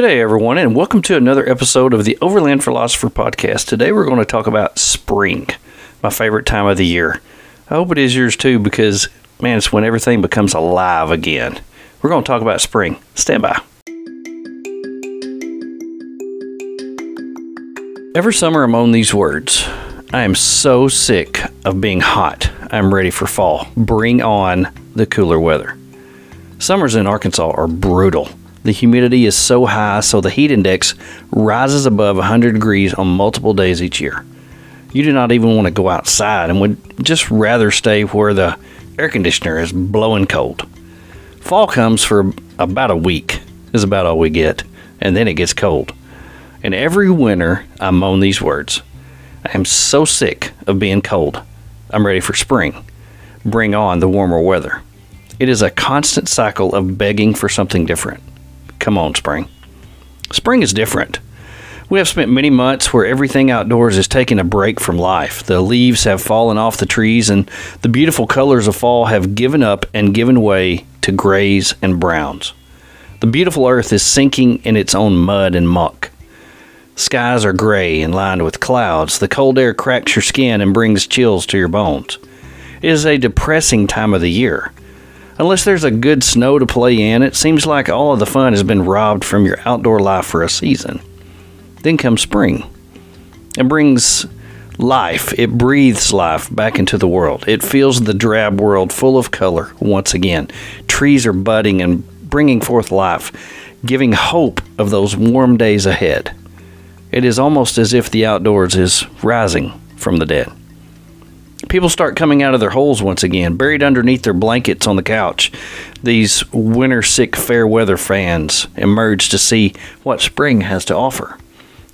Good day, everyone, and welcome to another episode of the Overland Philosopher podcast. Today, we're going to talk about spring, my favorite time of the year. I hope it is yours too, because man, it's when everything becomes alive again. We're going to talk about spring. Stand by. Every summer, I'm on these words. I am so sick of being hot. I'm ready for fall. Bring on the cooler weather. Summers in Arkansas are brutal. The humidity is so high, so the heat index rises above 100 degrees on multiple days each year. You do not even want to go outside and would just rather stay where the air conditioner is blowing cold. Fall comes for about a week, is about all we get, and then it gets cold. And every winter, I moan these words I am so sick of being cold. I'm ready for spring. Bring on the warmer weather. It is a constant cycle of begging for something different. Come on, spring. Spring is different. We have spent many months where everything outdoors is taking a break from life. The leaves have fallen off the trees, and the beautiful colors of fall have given up and given way to grays and browns. The beautiful earth is sinking in its own mud and muck. Skies are gray and lined with clouds. The cold air cracks your skin and brings chills to your bones. It is a depressing time of the year. Unless there's a good snow to play in, it seems like all of the fun has been robbed from your outdoor life for a season. Then comes spring. It brings life, it breathes life back into the world. It fills the drab world full of color once again. Trees are budding and bringing forth life, giving hope of those warm days ahead. It is almost as if the outdoors is rising from the dead. People start coming out of their holes once again, buried underneath their blankets on the couch. These winter sick fair weather fans emerge to see what spring has to offer.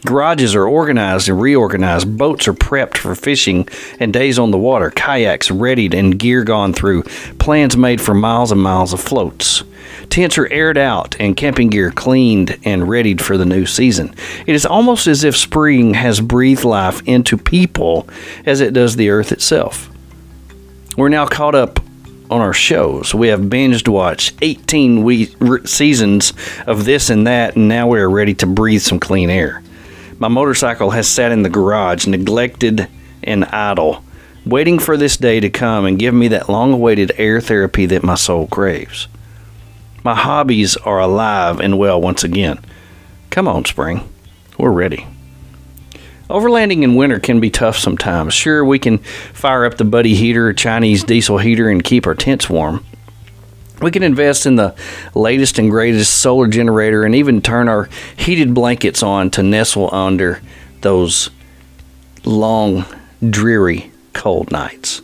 Garages are organized and reorganized. Boats are prepped for fishing and days on the water. Kayaks readied and gear gone through. Plans made for miles and miles of floats. Tents are aired out and camping gear cleaned and readied for the new season. It is almost as if spring has breathed life into people as it does the earth itself. We're now caught up on our shows. We have binged watched 18 we- seasons of this and that, and now we are ready to breathe some clean air. My motorcycle has sat in the garage, neglected and idle, waiting for this day to come and give me that long awaited air therapy that my soul craves. My hobbies are alive and well once again. Come on, spring. We're ready. Overlanding in winter can be tough sometimes. Sure, we can fire up the buddy heater Chinese diesel heater and keep our tents warm. We can invest in the latest and greatest solar generator and even turn our heated blankets on to nestle under those long, dreary, cold nights.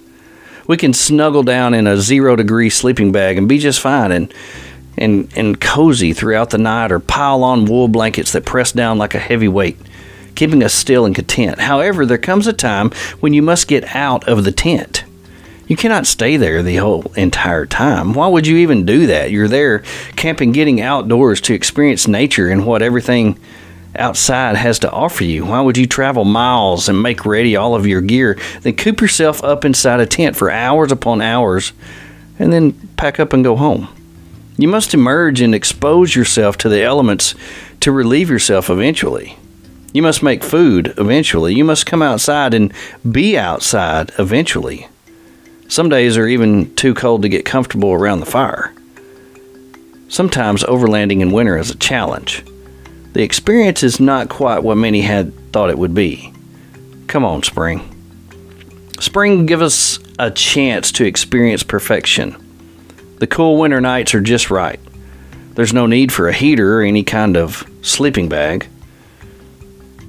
We can snuggle down in a zero degree sleeping bag and be just fine and and, and cozy throughout the night or pile on wool blankets that press down like a heavy weight, keeping us still and content. However, there comes a time when you must get out of the tent. You cannot stay there the whole entire time. Why would you even do that? You're there camping, getting outdoors to experience nature and what everything outside has to offer you. Why would you travel miles and make ready all of your gear, then coop yourself up inside a tent for hours upon hours, and then pack up and go home? You must emerge and expose yourself to the elements to relieve yourself eventually. You must make food eventually. You must come outside and be outside eventually. Some days are even too cold to get comfortable around the fire. Sometimes overlanding in winter is a challenge. The experience is not quite what many had thought it would be. Come on, spring. Spring gives us a chance to experience perfection. The cool winter nights are just right. There's no need for a heater or any kind of sleeping bag.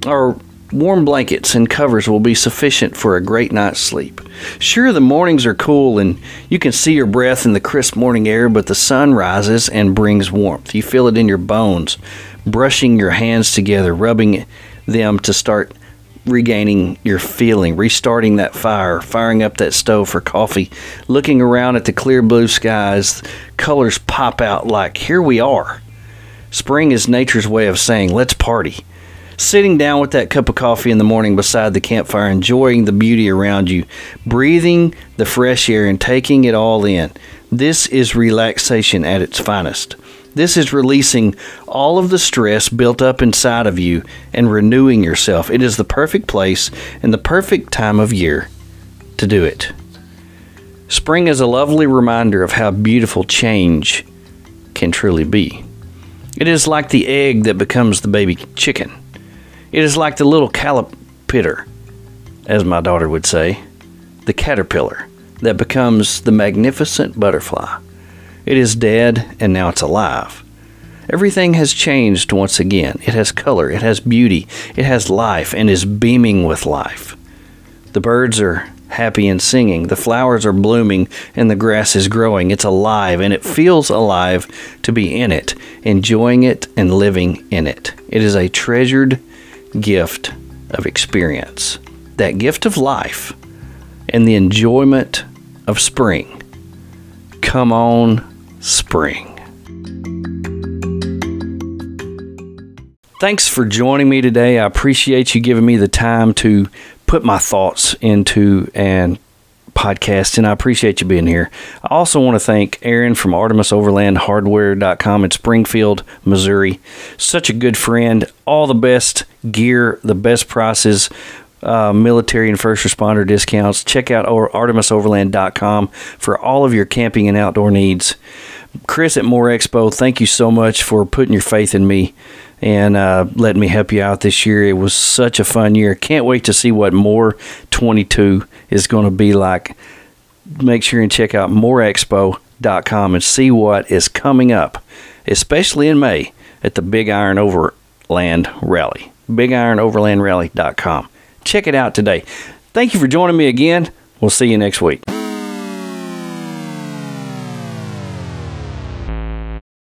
Our warm blankets and covers will be sufficient for a great night's sleep. Sure, the mornings are cool and you can see your breath in the crisp morning air, but the sun rises and brings warmth. You feel it in your bones, brushing your hands together, rubbing them to start regaining your feeling, restarting that fire, firing up that stove for coffee, looking around at the clear blue skies, colors pop out like, here we are. Spring is nature's way of saying, let's party. Sitting down with that cup of coffee in the morning beside the campfire, enjoying the beauty around you, breathing the fresh air and taking it all in. This is relaxation at its finest. This is releasing all of the stress built up inside of you and renewing yourself. It is the perfect place and the perfect time of year to do it. Spring is a lovely reminder of how beautiful change can truly be. It is like the egg that becomes the baby chicken. It is like the little caterpillar, as my daughter would say, the caterpillar that becomes the magnificent butterfly. It is dead and now it's alive. Everything has changed once again. It has color, it has beauty, it has life, and is beaming with life. The birds are happy and singing. The flowers are blooming and the grass is growing. It's alive and it feels alive to be in it, enjoying it and living in it. It is a treasured gift of experience. That gift of life and the enjoyment of spring. Come on, spring. Thanks for joining me today. I appreciate you giving me the time to put my thoughts into and podcast, and I appreciate you being here. I also want to thank Aaron from ArtemisOverlandHardware.com in Springfield, Missouri. Such a good friend. All the best gear, the best prices, uh, military and first responder discounts. Check out our ArtemisOverland.com for all of your camping and outdoor needs. Chris at MOORE Expo, thank you so much for putting your faith in me and uh, letting me help you out this year. It was such a fun year. Can't wait to see what MOORE 22 is going to be like. Make sure and check out mooreexpo.com and see what is coming up, especially in May at the Big Iron Overland Rally. BigIronOverlandRally.com. Check it out today. Thank you for joining me again. We'll see you next week.